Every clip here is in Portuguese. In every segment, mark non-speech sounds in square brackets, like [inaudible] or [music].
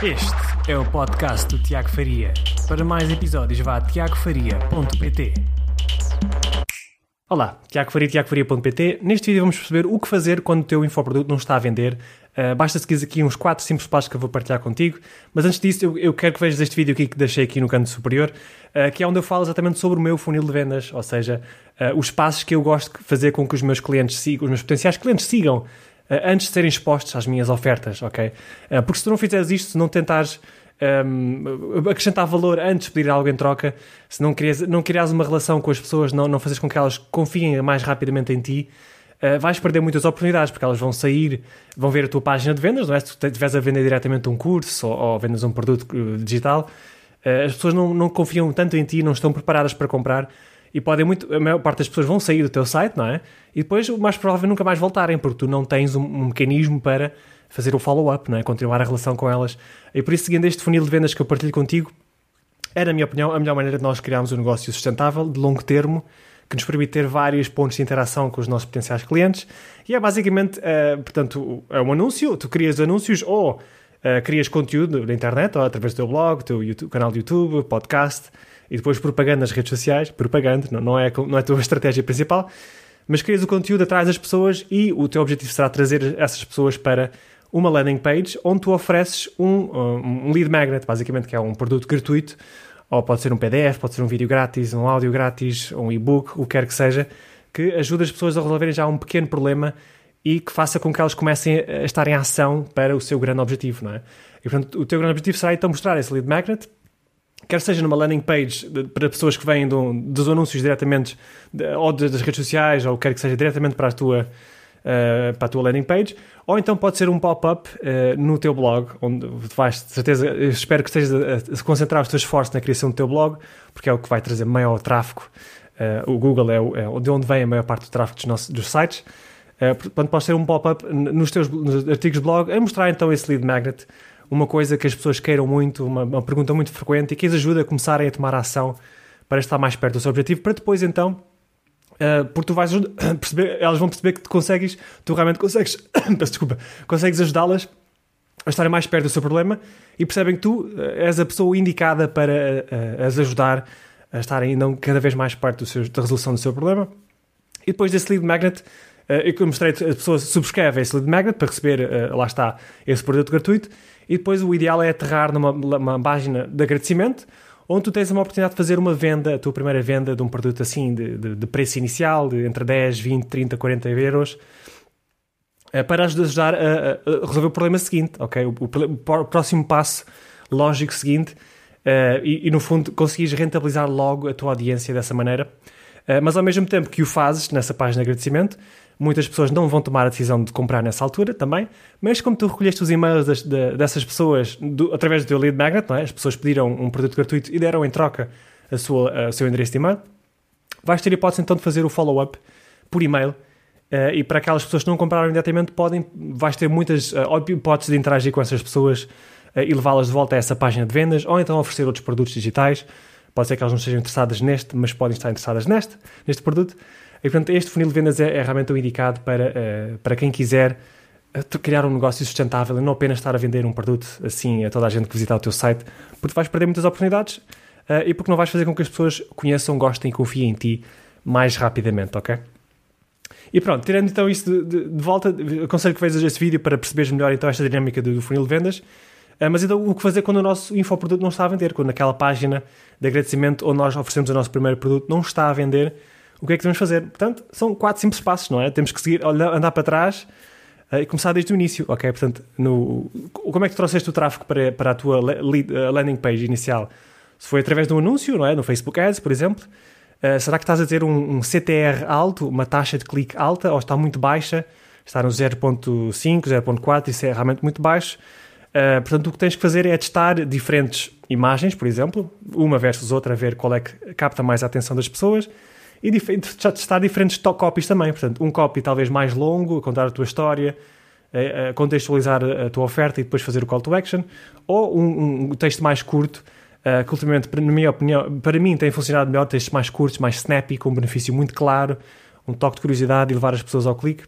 Este é o podcast do Tiago Faria. Para mais episódios, vá a tiagofaria.pt. Olá, Tiago Faria, tiagofaria.pt. Neste vídeo vamos perceber o que fazer quando o teu infoproduto não está a vender. Uh, basta seguir aqui uns 4 simples passos que eu vou partilhar contigo. Mas antes disso, eu, eu quero que vejas este vídeo aqui que deixei aqui no canto superior, uh, que é onde eu falo exatamente sobre o meu funil de vendas, ou seja, uh, os passos que eu gosto de fazer com que os meus clientes sigam, os meus potenciais clientes sigam antes de serem expostos às minhas ofertas, ok? Eh, porque se tu não fizeres isto, se não tentares um, ehm, acrescentar valor antes de pedir algo em troca, se não crias, não criares uma relação com as pessoas, não, não fazes com que elas confiem mais rapidamente em ti, uh, vais perder muitas oportunidades, porque elas vão sair, vão ver a tua página de vendas, não é? Se tu estiveres a vender diretamente um curso ou, ou vendes um produto digital, uh, as pessoas não, não confiam tanto em ti, não estão preparadas para comprar e podem muito, a maior parte das pessoas vão sair do teu site, não é? E depois, o mais provável é nunca mais voltarem, porque tu não tens um, um mecanismo para fazer o follow-up, não é? Continuar a relação com elas. E por isso, seguindo este funil de vendas que eu partilho contigo, é, na minha opinião, a melhor maneira de nós criarmos um negócio sustentável, de longo termo, que nos permite ter vários pontos de interação com os nossos potenciais clientes. E é basicamente, uh, portanto, é um anúncio, tu crias anúncios ou uh, crias conteúdo na internet, ou através do teu blog, teu YouTube, canal de YouTube, podcast, e depois propaganda nas redes sociais, propaganda, não, não, é, não é a tua [laughs] estratégia principal, mas crias o conteúdo atrás das pessoas e o teu objetivo será trazer essas pessoas para uma landing page onde tu ofereces um, um lead magnet, basicamente, que é um produto gratuito, ou pode ser um PDF, pode ser um vídeo grátis, um áudio grátis, um e-book, o que quer que seja, que ajuda as pessoas a resolverem já um pequeno problema e que faça com que elas comecem a estar em ação para o seu grande objetivo, não é? E, portanto, o teu grande objetivo será então mostrar esse lead magnet quer seja numa landing page para pessoas que vêm do, dos anúncios diretamente ou das redes sociais, ou quer que seja diretamente para a tua, uh, para a tua landing page, ou então pode ser um pop-up uh, no teu blog, onde vais, de certeza, espero que estejas a, a, concentrar os teus esforços na criação do teu blog, porque é o que vai trazer maior tráfego. Uh, o Google é, o, é, de onde vem a maior parte do tráfego dos, nossos, dos sites. Portanto, pode ser um pop-up nos teus nos artigos de blog a mostrar então esse lead magnet uma coisa que as pessoas queiram muito, uma, uma pergunta muito frequente e que as ajuda a começarem a tomar ação para estar mais perto do seu objetivo, para depois então Uh, porque tu vais [coughs] perceber, elas vão perceber que tu consegues, tu realmente consegues, [coughs] peço desculpa, consegues ajudá-las a estarem mais perto do seu problema e percebem que tu uh, és a pessoa indicada para uh, as ajudar a estarem não cada vez mais perto do seu, da resolução do seu problema. E depois desse lead magnet, eu mostrei a pessoa subscreve esse lead magnet para receber, lá está, esse produto gratuito e depois o ideal é aterrar numa página de agradecimento onde tu tens uma oportunidade de fazer uma venda, a tua primeira venda de um produto assim, de, de, de preço inicial, de entre 10, 20, 30, 40 euros, eh, para ajudar a, a, resolver o problema seguinte, ok? O, o, o próximo passo lógico seguinte, uh, e, e, no fundo conseguires rentabilizar logo a tua audiência dessa maneira, mas ao mesmo tempo que o fazes nessa página de agradecimento, Muitas pessoas não vão tomar a decisão de comprar nessa altura também, mas como tu recolheste os e-mails das, de, dessas pessoas do, através do teu lead magnet, é? as pessoas pediram um produto gratuito e deram em troca a sua, a, o seu endereço de e-mail, vais ter a hipótese então de fazer o follow-up por e-mail Uh, e para aquelas pessoas que não compraram imediatamente, podem, vais ter muitas uh, hipóteses de interagir com essas pessoas uh, e levá-las de volta a essa página de vendas ou então oferecer outros produtos digitais. Pode ser que elas não estejam interessadas neste, mas podem estar interessadas neste, neste produto. E, portanto, este funil de vendas é, é realmente o indicado para, uh, para quem quiser eh, criar um negócio sustentável e não apenas estar a vender um produto assim a toda a gente que visitar o teu site, porque vais perder muitas oportunidades uh, e porque não vais fazer com que as pessoas conheçam, gostem e confiem em ti mais rapidamente, ok? E pronto, tirando então isso de, de, de volta, aconselho que vejas este vídeo para perceberes melhor então esta dinâmica do, do funil de vendas. Uh, mas então o que fazer quando o nosso infoproduto não está a vender? Quando aquela página de agradecimento onde nós oferecemos o nosso primeiro produto não está a vender o que é que devemos fazer? Portanto, são quatro simples passos, não é? Temos que seguir, andar para trás uh, e começar desde o início, ok? Portanto, no, como é que trouxeste o tráfego para, para a tua lead, uh, landing page inicial? Se foi através de um anúncio, não é? No Facebook Ads, por exemplo. Uh, será que estás a ter um, um, CTR alto, uma taxa de clique alta, ou está muito baixa? Está no 0.5, 0.4, isso é realmente muito baixo. Uh, portanto, o que tens que fazer é testar diferentes imagens, por exemplo, uma versus outra, a ver qual é que capta mais a atenção das pessoas e testar diferentes copies também. Portanto, um copy talvez mais longo, a contar a tua história, a, contextualizar a tua oferta e depois fazer o call to action, ou um, um texto mais curto, uh, que ultimamente, na minha opinião, para mim tem funcionado melhor textos mais curtos, mais snappy, com um benefício muito claro, um toque de curiosidade e levar as pessoas ao clique.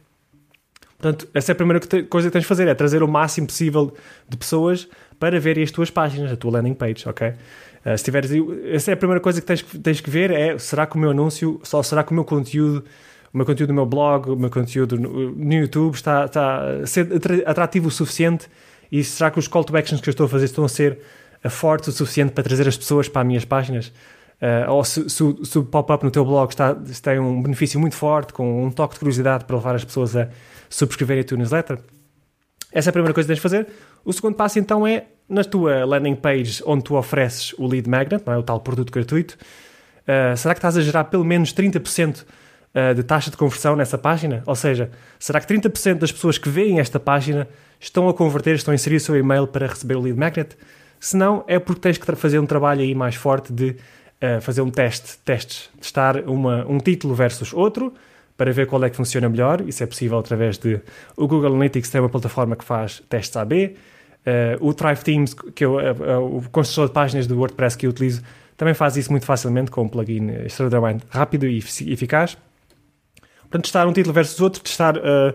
Portanto, essa é a primeira coisa que tens de fazer, é trazer o máximo possível de pessoas para ver as tuas páginas, a tua landing page, ok? Uh, se tiveres, essa é a primeira coisa que tens, tens que ver é, será que o meu anúncio, só será que o meu conteúdo o meu conteúdo no meu blog, o meu conteúdo no, no YouTube está, está a ser atrativo o suficiente e será que os call to actions que eu estou a fazer estão a ser fortes o suficiente para trazer as pessoas para as minhas páginas? Uh, ou se, se, se o pop-up no teu blog está, tem um benefício muito forte, com um toque de curiosidade para levar as pessoas a subscreverem a tua newsletter? Essa é a primeira coisa que tens de fazer. O segundo passo então é na tua landing page onde tu ofereces o lead magnet, não é? o tal produto gratuito. Uh, será que estás a gerar pelo menos 30% uh, de taxa de conversão nessa página? Ou seja, será que 30% das pessoas que veem esta página estão a converter, estão a inserir o seu e-mail para receber o lead magnet? Se não, é porque tens que fazer um trabalho aí mais forte de uh, fazer um teste, testes, testar uma, um título versus outro, para ver qual é que funciona melhor. Isso é possível através de... O Google Analytics tem uma plataforma que faz testes AB. Uh, o Thrive Themes, que o, uh, o construtor de páginas do WordPress que eu utilizo, também faz isso muito facilmente com um plugin extraordinariamente rápido e eficaz. Portanto, testar um título versus outro, testar, uh,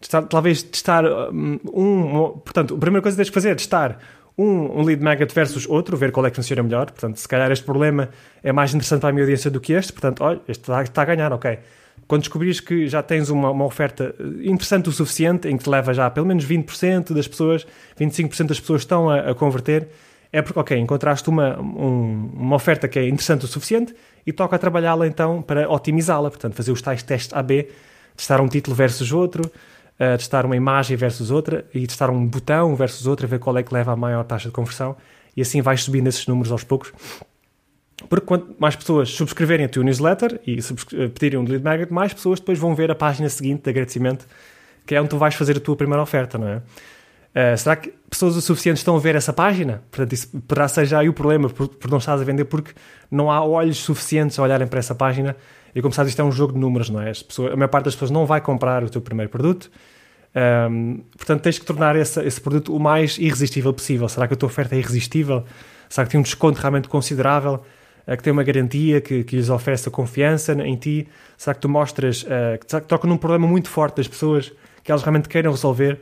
testar talvez testar um, um, Portanto, a primeira coisa que tens que fazer é testar um, um lead magnet versus outro, ver qual é que funciona melhor. Portanto, se calhar este problema é mais interessante para a minha audiência do que este. Portanto, olha, este está, está a ganhar, ok. Quando descobrires que já tens uma, uma, oferta interessante o suficiente, em que te leva já pelo menos 20% das pessoas, 25% das pessoas estão a, a converter, é porque, ok, encontraste uma, um, uma oferta que é interessante o suficiente e toca a trabalhá-la então para otimizá-la. Portanto, fazer os tais testes AB, testar um título versus outro, uh, testar uma imagem versus outra e testar um botão versus outro, ver qual é que leva a maior taxa de conversão e assim vais subindo esses números aos poucos. Porque quanto mais pessoas subscreverem a tua newsletter e eh, pedirem um lead magnet, mais pessoas depois vão ver a página seguinte de agradecimento, que é onde tu vais fazer a tua primeira oferta, não é? Uh, será que pessoas o suficiente estão a ver essa página? Portanto, isso poderá ser já aí o problema, por, por, não estás a vender, porque não há olhos suficientes a olharem para essa página. E como sabes, isto é um jogo de números, não é? Pessoas, a maior parte das pessoas não vai comprar o teu primeiro produto. Um, portanto, tens que tornar esse, esse, produto o mais irresistível possível. Será que a tua oferta é irresistível? Será que tem um desconto realmente considerável? Uh, que tem uma garantia que, que lhes oferece confiança em ti? Será que tu mostras uh, que, que toca num problema muito forte das pessoas que elas realmente queiram resolver?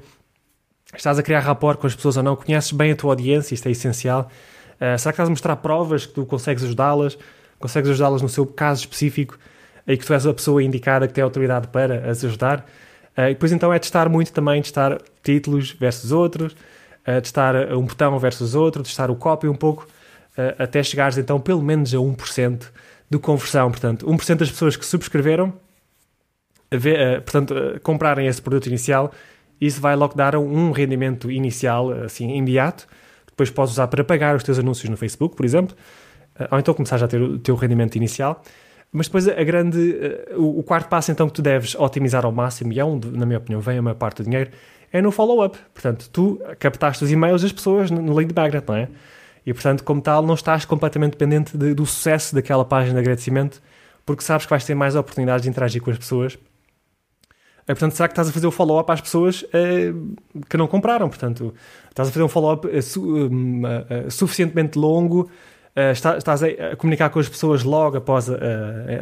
Estás a criar rapport com as pessoas ou não? Conheces bem a tua audiência? Isto é essencial. Uh, será que estás a mostrar provas que tu consegues ajudá-las? Consegues ajudá-las no seu caso específico e que tu és a pessoa indicada que tem autoridade para as ajudar? Uh, e depois então é testar muito também, testar títulos versus outros, uh, testar um botão versus outro, testar o copy um pouco, uh, até chegares então pelo menos a 1% de conversão. Portanto, 1% das pessoas que subscreveram, portanto, comprarem esse produto inicial isso vai logo dar um rendimento inicial, assim, imediato, que depois podes usar para pagar os teus anúncios no Facebook, por exemplo, eh, ou então começar já a ter o teu rendimento inicial. Mas depois a grande, eh, o, quarto passo então que tu deves otimizar ao máximo, e é onde, na minha opinião, vem a maior parte do dinheiro, é no follow-up. Portanto, tu captaste os e-mails das pessoas no lead magnet, não é? E, portanto, como tal, não estás completamente dependente de, do sucesso daquela página de agradecimento, porque sabes que vais ter mais oportunidades de interagir com as pessoas é, portanto, será que estás a fazer o follow-up às pessoas uh, que não compraram? Portanto, estás a fazer um follow-up su uh, suficientemente longo, está, estás a, a, comunicar com as pessoas logo após a,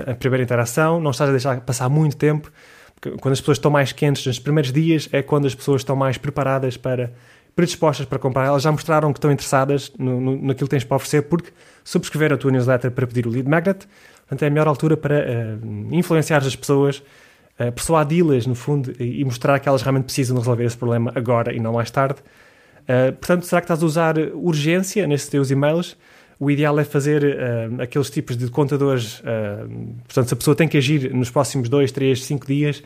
a, primeira interação, não estás a deixar passar muito tempo. Quando as pessoas estão mais quentes nos primeiros dias, é quando as pessoas estão mais preparadas para, predispostas para comprar. Elas já mostraram que estão interessadas no, no, naquilo que tens para oferecer, porque subscreveram a tua newsletter para pedir o lead magnet. Portanto, é a melhor altura para influenciar as pessoas uh, persuadi-las, no fundo, e, mostrar que elas realmente precisam resolver esse problema agora e não mais tarde. Uh, portanto, será que estás a usar urgência nesses teus e-mails? O ideal é fazer uh, aqueles tipos de contadores. Uh, portanto, se a pessoa tem que agir nos próximos 2, 3, 5 dias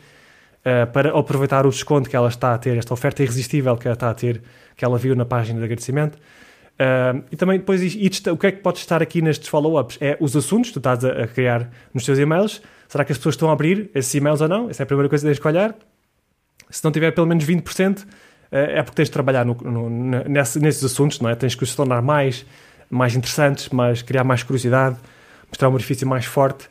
para aproveitar o desconto que ela está a ter, esta oferta irresistível que ela está a ter, que ela viu na página de agradecimento. e também depois, o que é que pode estar aqui nestes follow-ups? É os assuntos que tu estás a, a criar nos teus e-mails Será que as pessoas estão a abrir esses e-mails ou não? Essa é a primeira coisa que tens que olhar. Se não tiver pelo menos 20%, eh, é porque tens de trabalhar no, no, nesse, nesses assuntos, não é? Tens que os tornar mais, mais interessantes, mais, criar mais curiosidade, mostrar um benefício mais forte.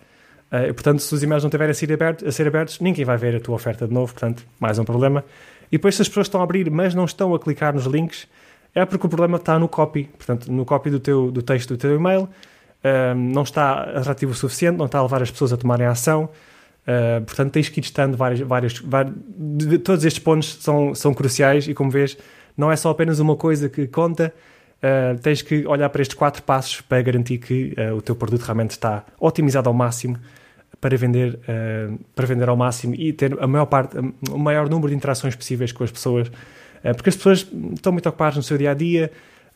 Uh, portanto, se os e-mails não tiverem a ser, abertos, a ser abertos, ninguém vai ver a tua oferta de novo, portanto, mais um problema. E depois, se as pessoas estão a abrir, mas não estão a clicar nos links, é porque o problema está no copy, portanto, no copy do, teu, do texto do teu e-mail, não está atrativo o suficiente, não está a levar as pessoas a tomarem ação. Uh, portanto, tens que ir testando vários, vários, vários, todos estes pontos são, são cruciais e, como vês, não é só apenas uma coisa que conta, uh, tens que olhar para estes quatro passos para garantir que uh, o teu produto realmente está otimizado ao máximo para vender, uh, para vender ao máximo e ter a maior parte, o maior número de interações possíveis com as pessoas, porque as pessoas estão muito ocupadas no seu dia a dia.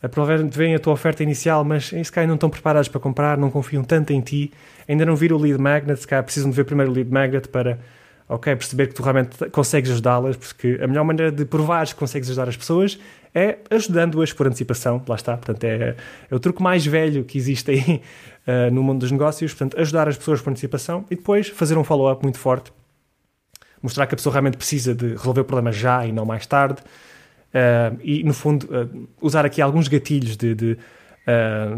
Provavelmente veem a tua oferta inicial, mas se calhar não estão preparados para comprar, não confiam tanto em ti, ainda não viram o lead magnet, se calhar precisam de ver primeiro o lead magnet para ok? Perceber que tu realmente consegues ajudá-las, porque a melhor maneira de provares que consegues ajudar as pessoas é ajudando-as por antecipação, lá está. Portanto, é, é o truque mais velho que existe aí uh, [laughs] no mundo dos negócios. Portanto, ajudar as pessoas por antecipação e depois fazer um follow-up muito forte, mostrar que a pessoa realmente precisa de resolver o problema já e não mais tarde. Uh, e, no fundo, uh, usar aqui alguns gatilhos de, de,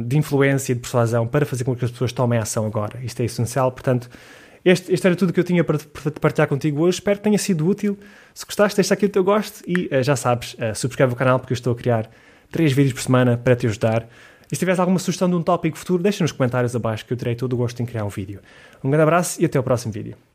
de influência e de persuasão para fazer com que as pessoas tomem ação agora. Isto é essencial. Portanto, este, este era tudo que eu tinha para, partilhar contigo hoje. Espero que tenha sido útil. Se gostaste, deixa aqui o teu gosto e uh, já sabes, uh, subscreve o canal porque eu estou a criar 3 vídeos por semana para te ajudar. E se tiveres alguma sugestão de um tópico futuro, deixa nos comentários abaixo que eu terei todo o gosto em criar um vídeo. Um grande abraço e até o próximo vídeo.